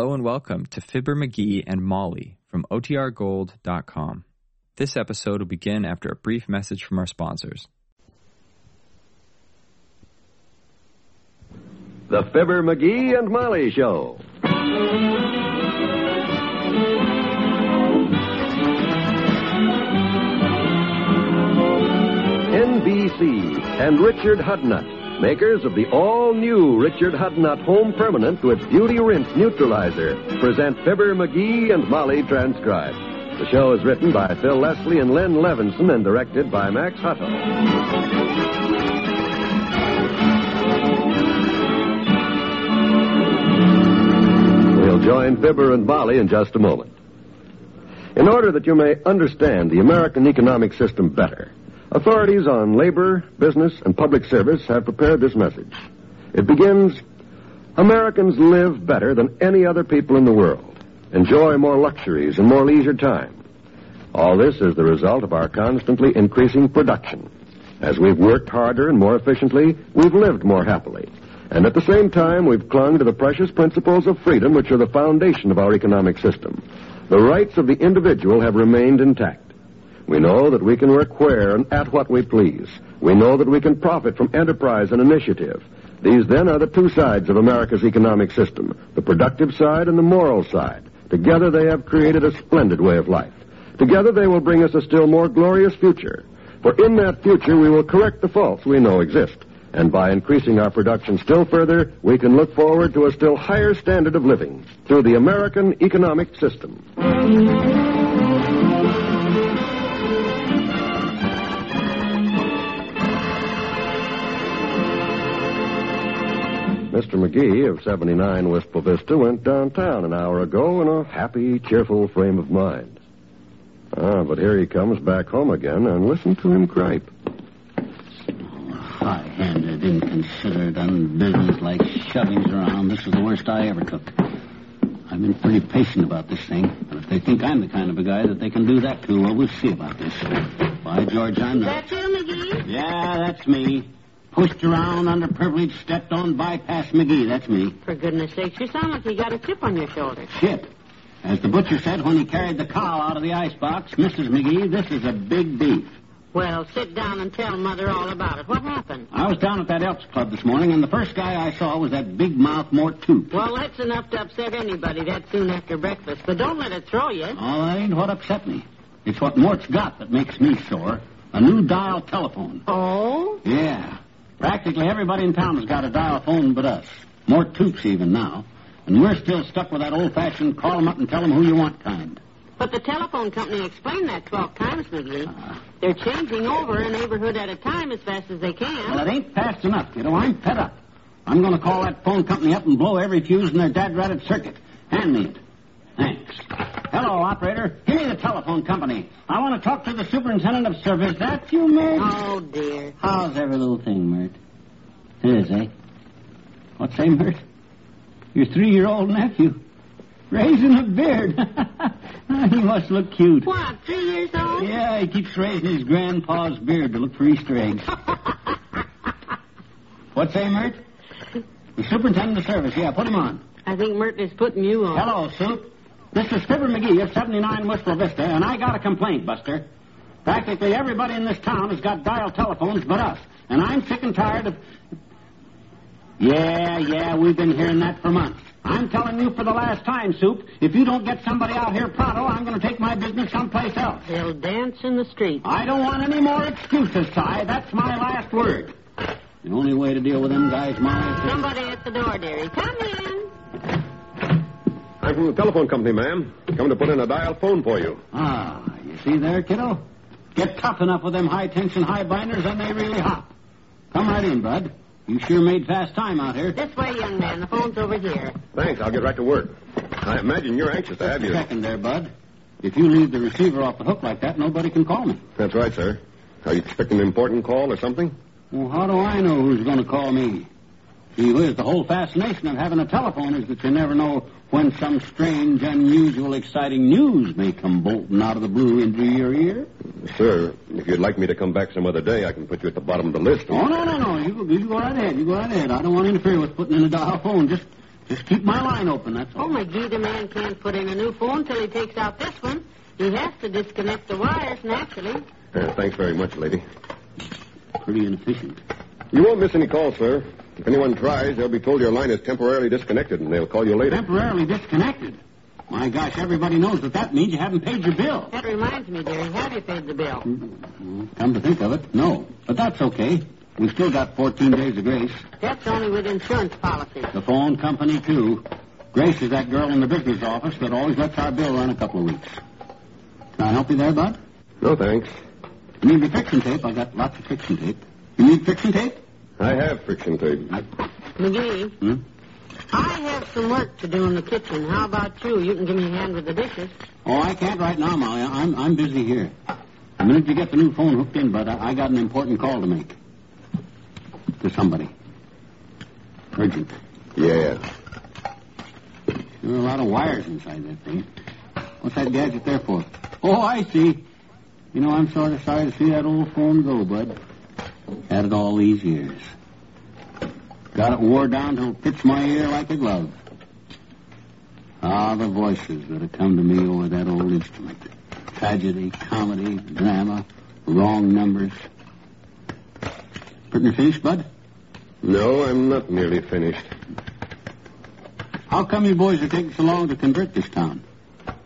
Hello and welcome to Fibber McGee and Molly from OTRGold.com. This episode will begin after a brief message from our sponsors. The Fibber McGee and Molly Show. NBC and Richard Hudnut, makers of the all-new Richard Hudnut Home Permanent with Beauty Rinse Neutralizer, present Fibber McGee and Molly transcribed. The show is written by Phil Leslie and Len Levinson and directed by Max Hutto. We'll join Fibber and Molly in just a moment. In order that you may understand the American economic system better, authorities on labor, business, and public service have prepared this message. It begins Americans live better than any other people in the world, enjoy more luxuries and more leisure time. All this is the result of our constantly increasing production. As we've worked harder and more efficiently, we've lived more happily. And at the same time, we've clung to the precious principles of freedom which are the foundation of our economic system. The rights of the individual have remained intact. We know that we can work where and at what we please. We know that we can profit from enterprise and initiative. These then are the two sides of America's economic system, the productive side and the moral side. Together they have created a splendid way of life. Together they will bring us a still more glorious future. For in that future we will correct the faults we know exist. And by increasing our production still further, we can look forward to a still higher standard of living through the American economic system. Mr. McGee of 79 Wistful Vista went downtown an hour ago in a happy, cheerful frame of mind. Ah, but here he comes back home again, and listen to him gripe. High-handed, inconsiderate, unbusinesslike shovings around. This is the worst I ever took. I've been pretty patient about this thing, but if they think I'm the kind of a guy that they can do that to, well, we'll see about this. By George, I'm not. That you, McGee? Yeah, that's me. Pushed around, underprivileged, stepped on, bypass McGee. That's me. For goodness sakes, you sound like you got a chip on your shoulder. Chip? As the butcher said when he carried the cow out of the icebox, Mrs. McGee, this is a big beef. Well, sit down and tell Mother all about it. What happened? I was down at that Elks Club this morning, and the first guy I saw was that big mouth Mort Toops. Well, that's enough to upset anybody that soon after breakfast. But don't let it throw you. Oh, that ain't what upset me. It's what Mort's got that makes me sore. A new dial telephone. Oh? Yeah. Practically everybody in town has got a dial phone but us. Mort Toops even now. And we're still stuck with that old-fashioned call 'em up and tell 'em who you want kind. But the telephone company explained that 12 times, McGee. Ah. They're changing over a neighborhood at a time as fast as they can. Well, it ain't fast enough, kiddo. I'm fed up. I'm going to call that phone company up and blow every fuse in their dad-ratted circuit. Hand me it. Thanks. Hello, operator. Give me the telephone company. I want to talk to the superintendent of service. That you, Myrt? Oh, dear. How's every little thing, Myrt? It is, eh? What's say, Myrt? Your three-year-old nephew. Raising a beard. he must look cute. What, three years old? Yeah, he keeps raising his grandpa's beard to look for Easter eggs. What's say, Myrt? The superintendent of service. Yeah, put him on. I think Myrt is putting you on. Hello, Soup. This is Fibber McGee of 79 Wistful Vista, and I got a complaint, Buster. Practically everybody in this town has got dial telephones but us, and I'm sick and tired of... Yeah, yeah, we've been hearing that for months. I'm telling you for the last time, Soup, if you don't get somebody out here pronto, I'm going to take my business someplace else. They'll dance in the street. I don't want any more excuses, Si. That's my last word. The only way to deal with them guys, Molly... Somebody at the door, dearie. Come in. I'm from the telephone company, ma'am. Coming to put in a dial phone for you. Ah, you see there, kiddo? Get tough enough with them high-tension high binders, and they really hop. Come right in, bud. You sure made fast time out here. This way, young man. The phone's over here. Thanks. I'll get right to work. I imagine you're anxious to have Just you. second there, bud. If you leave the receiver off the hook like that, nobody can call me. That's right, sir. Are you expecting an important call or something? Well, how do I know who's going to call me? Gee whiz, the whole fascination of having a telephone is that you never know when some strange, unusual, exciting news may come bolting out of the blue into your ear. Sir, if you'd like me to come back some other day, I can put you at the bottom of the list. Oh, no, no, no. You, go- you go right ahead. You go right ahead. I don't want to interfere with putting in a dial phone. Just Just keep my line open, that's all. Oh, all. McGee, the man can't put in a new phone till he takes out this one. He has to disconnect the wires, naturally. Uh, thanks very much, lady. Pretty inefficient. You won't miss any calls, sir. If anyone tries, they'll be told your line is temporarily disconnected, and they'll call you later. Temporarily disconnected. My gosh, everybody knows what that means. You haven't paid your bill. That reminds me, dearie, have you paid the bill? Mm, mm, come to think of it, no. But that's okay. We've still got 14 days of grace. That's only with insurance policies. The phone company, too. Grace is that girl in the business office that always lets our bill run a couple of weeks. Can I help you there, Bud? No, thanks. You need the friction tape? I've got lots of friction tape. You need friction tape? I have friction tape. McGee, Hmm? I have some work to do in the kitchen. How about you? You can give me a hand with the dishes. Oh, I can't right now, Molly. I'm I'm busy here. The minute you get the new phone hooked in, Bud, I, I got an important call to make. To somebody. Urgent. Yeah. There are a lot of wires inside that thing. What's that gadget there for? Oh, I see. You know, I'm sort of sorry to see that old phone go, Bud. Had it all these years. Got it wore down till it fits my ear like a glove. Ah, the voices that have come to me over that old instrument. Tragedy, comedy, drama, wrong numbers. Pretty finished, Bud? No, I'm not nearly finished. How come you boys are taking so long to convert this town?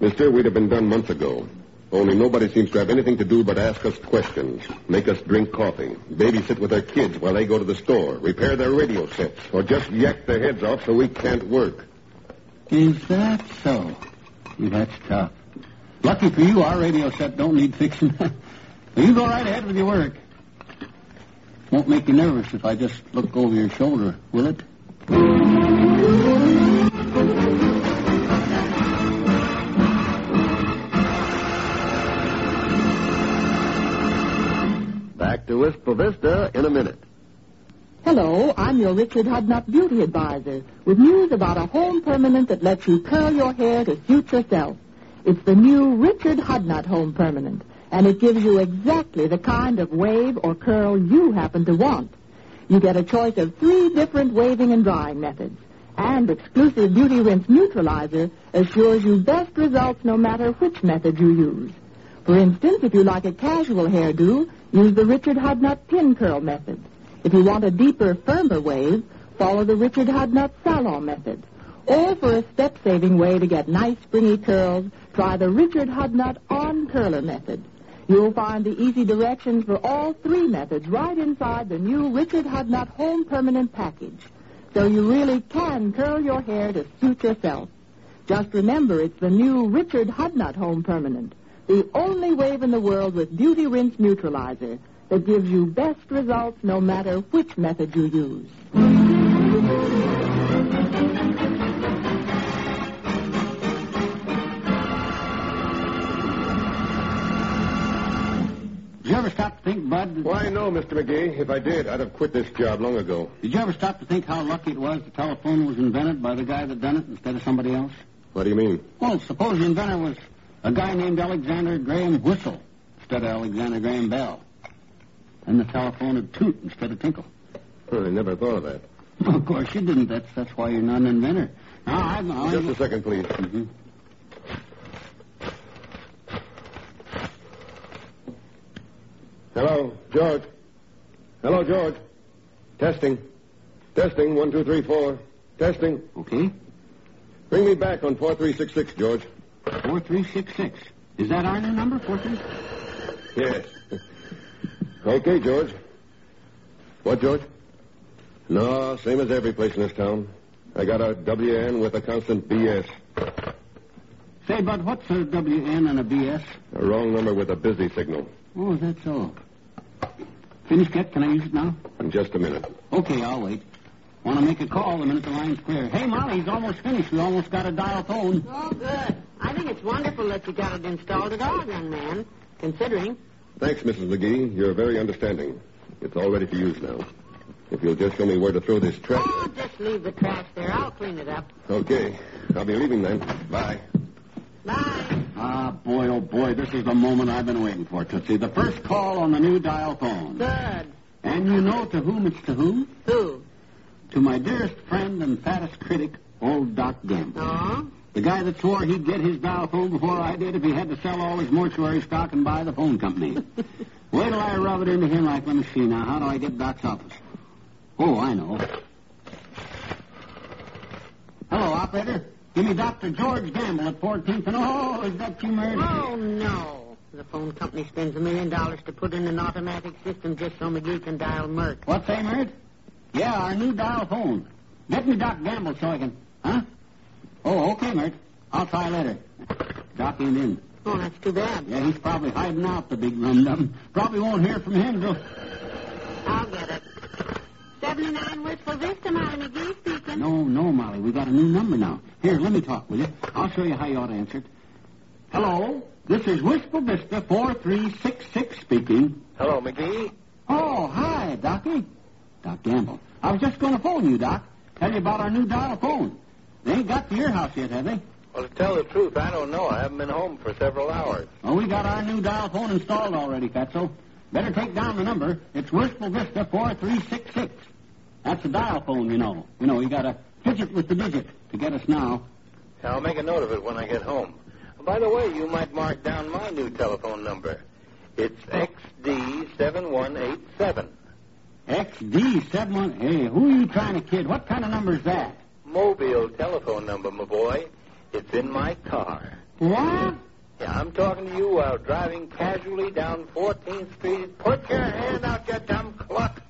Mister, we'd have been done months ago. Only nobody seems to have anything to do but ask us questions, make us drink coffee, babysit with their kids while they go to the store, repair their radio sets, or just yak their heads off so we can't work. Is that so? That's tough. Lucky for you, our radio set don't need fixing. you go right ahead with your work. Won't make you nervous if I just look over your shoulder, will it? To Wistful Vista in a minute. Hello, I'm your Richard Hudnut Beauty Advisor with news about a home permanent that lets you curl your hair to suit yourself. It's the new Richard Hudnut Home Permanent, and it gives you exactly the kind of wave or curl you happen to want. You get a choice of three different waving and drying methods, and exclusive Beauty Rinse Neutralizer assures you best results no matter which method you use. For instance, if you like a casual hairdo, use the Richard Hudnut Pin Curl method. If you want a deeper, firmer wave, follow the Richard Hudnut Salon method. Or for a step-saving way to get nice springy curls, try the Richard Hudnut On Curler method. You'll find the easy directions for all three methods right inside the new Richard Hudnut Home Permanent package. So you really can curl your hair to suit yourself. Just remember, it's the new Richard Hudnut Home Permanent, the only wave in the world with Beauty Rinse Neutralizer that gives you best results no matter which method you use. Did you ever stop to think, Bud? Why, no, Mr. McGee. If I did, I'd have quit this job long ago. Did you ever stop to think how lucky it was the telephone was invented by the guy that done it instead of somebody else? What do you mean? Well, suppose the inventor was a guy named Alexander Graham Whistle instead of Alexander Graham Bell. And the telephone would toot instead of tinkle. Huh, I never thought of that. Well, of course you didn't. That's that's why you're not an inventor. Now, I, I, Just a second, please. Mhm. Hello, George. Hello, George. Testing. Testing, one, two, three, four. Testing. Okay. Bring me back on 4366, George. Four three six six. Is that our new number? Four three. Yes. okay, George. What, George? No, same as every place in this town. I got a WN with a constant BS. Say, Bud, what's a WN and a BS? A wrong number with a busy signal. Oh, that's all. Finished yet? Can I use it now? In just a minute. Okay, I'll wait. Want to make a call the minute the line's clear. Hey, Molly, he's almost finished. We almost got a dial tone. Oh, good. I think it's wonderful that you got it installed at all, young man, considering. Thanks, Mrs. McGee. You're very understanding. It's all ready for use now. If you'll just show me where to throw this trash. Oh, just leave the trash there. I'll clean it up. Okay. I'll be leaving then. Bye. Bye. Ah, boy, oh, boy, this is the moment I've been waiting for, Tootsie. The first call on the new dial phone. Good. And you know to whom it's to whom? Who? To my dearest friend and fattest critic, Old Doc Gamble. Oh? The guy that swore he'd get his dial phone before I did if he had to sell all his mortuary stock and buy the phone company. Wait till I rub it into him like, let me see now, how do I get Doc's office? Oh, I know. Hello, operator. Give me Dr. George Gamble at 14th and... Oh, is that you, Mary? Oh, no. The phone company spends a million dollars to put in an automatic system just so McGee can dial Myrt. What's that, Myrt? Yeah, our new dial phone. Get me Doc Gamble so I can... Huh? Oh, okay, Myrt. I'll try later. Doc ain't in. Oh, that's too bad. Yeah, he's probably hiding out, the big rum-dum. Probably won't hear from him till... I'll get it. 79 Wistful Vista, Molly McGee speaking. No, no, Molly. We got a new number now. Here, let me talk with you. I'll show you how you ought to answer it. Hello, this is Wistful Vista 4366 speaking. Hello, McGee. Oh, hi, Docky. Doc Gamble. I was just going to phone you, Doc. Tell you about our new dial phone. They ain't got to your house yet, have they? Well, to tell the truth, I don't know. I haven't been home for several hours. Oh, we got our new dial phone installed already, Fatso. Better take down the number. It's Wistful Vista 4366. That's the dial phone, you know. You know, you got to fidget with the digit to get us now. I'll make a note of it when I get home. By the way, you might mark down my new telephone number. It's XD7187. XD71. Hey, who are you trying to kid? What kind of number is that? Mobile telephone number, my boy. It's in my car. What? Yeah, I'm talking to you while driving casually down 14th Street. Put your hand out, you dumb cluck.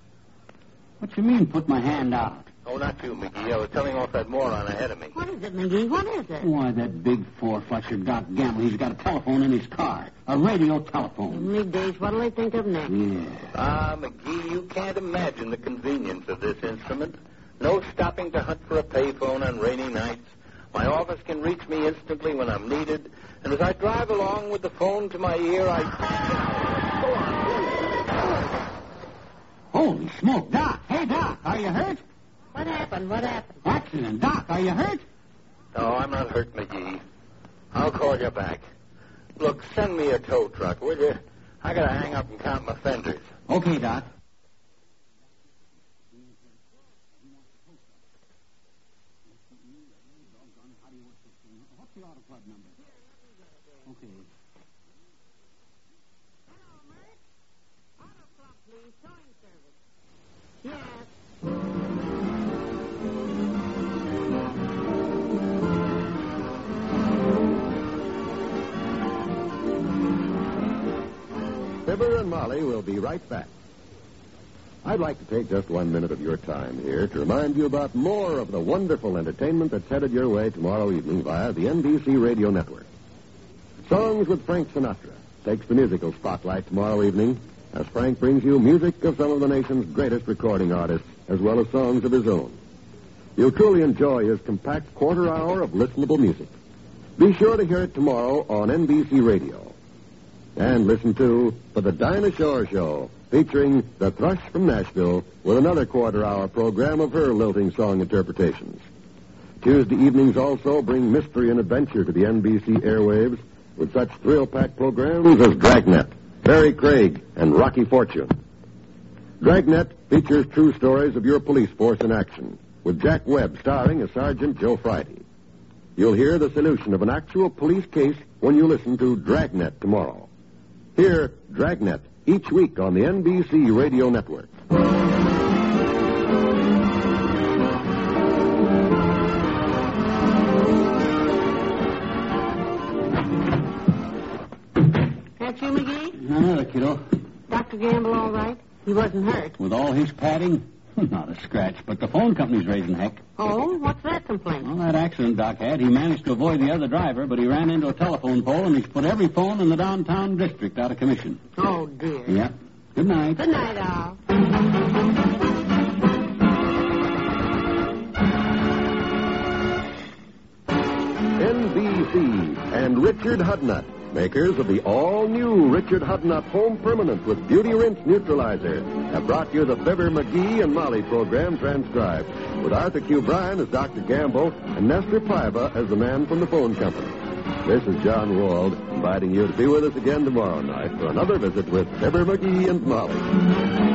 What you mean, put my hand out? Oh, not you, McGee. I was telling off that moron ahead of me. What is it, McGee? What is it? Why, that big four-flusher Doc Gamble, he's got a telephone in his car. A radio telephone. Middays, what'll they think of next? Yeah. Ah, McGee, you can't imagine the convenience of this instrument. No stopping to hunt for a payphone on rainy nights. My office can reach me instantly when I'm needed. And as I drive along with the phone to my ear, I. Holy smoke, Doc. Hey, Doc, are you hurt? What happened? What happened? Accident. Doc, are you hurt? No, I'm not hurt, McGee. I'll call you back. Look, send me a tow truck, will you? I gotta hang up and count my fenders. Okay, Doc. Molly will be right back. I'd like to take just one minute of your time here to remind you about more of the wonderful entertainment that's headed your way tomorrow evening via the NBC Radio Network. Songs with Frank Sinatra takes the musical spotlight tomorrow evening as Frank brings you music of some of the nation's greatest recording artists as well as songs of his own. You'll truly enjoy his compact quarter hour of listenable music. Be sure to hear it tomorrow on NBC Radio. And listen to For the Dinah Shore Show, featuring the Thrush from Nashville with another quarter hour program of her lilting song interpretations. Tuesday evenings also bring mystery and adventure to the NBC airwaves with such thrill packed programs as Dragnet, Barry Craig, and Rocky Fortune. Dragnet features true stories of your police force in action, with Jack Webb starring as Sergeant Joe Friday. You'll hear the solution of an actual police case when you listen to Dragnet tomorrow. Hear Dragnet each week on the NBC Radio Network. That's you, McGee? Another kiddo. Dr. Gamble all right? He wasn't hurt. With all his padding, not a scratch, but the phone company's raising heck. Oh, what's that complaint? Well, that accident Doc had, he managed to avoid the other driver, but he ran into a telephone pole and he's put every phone in the downtown district out of commission. Oh, dear. Yep. Good night. Good night, Al. NBC and Richard Hudnut, makers of the all-new Richard Hudnut Home Permanent with Beauty Rinse Neutralizer, have brought you the Fibber McGee and Molly program transcribed, with Arthur Q. Bryan as Dr. Gamble and Nestor Paiva as the man from the phone company. This is John Wald, inviting you to be with us again tomorrow night for another visit with Fibber McGee and Molly.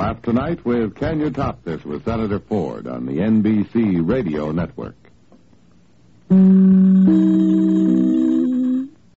Laugh tonight with Can You Top This with Senator Ford on the NBC Radio Network.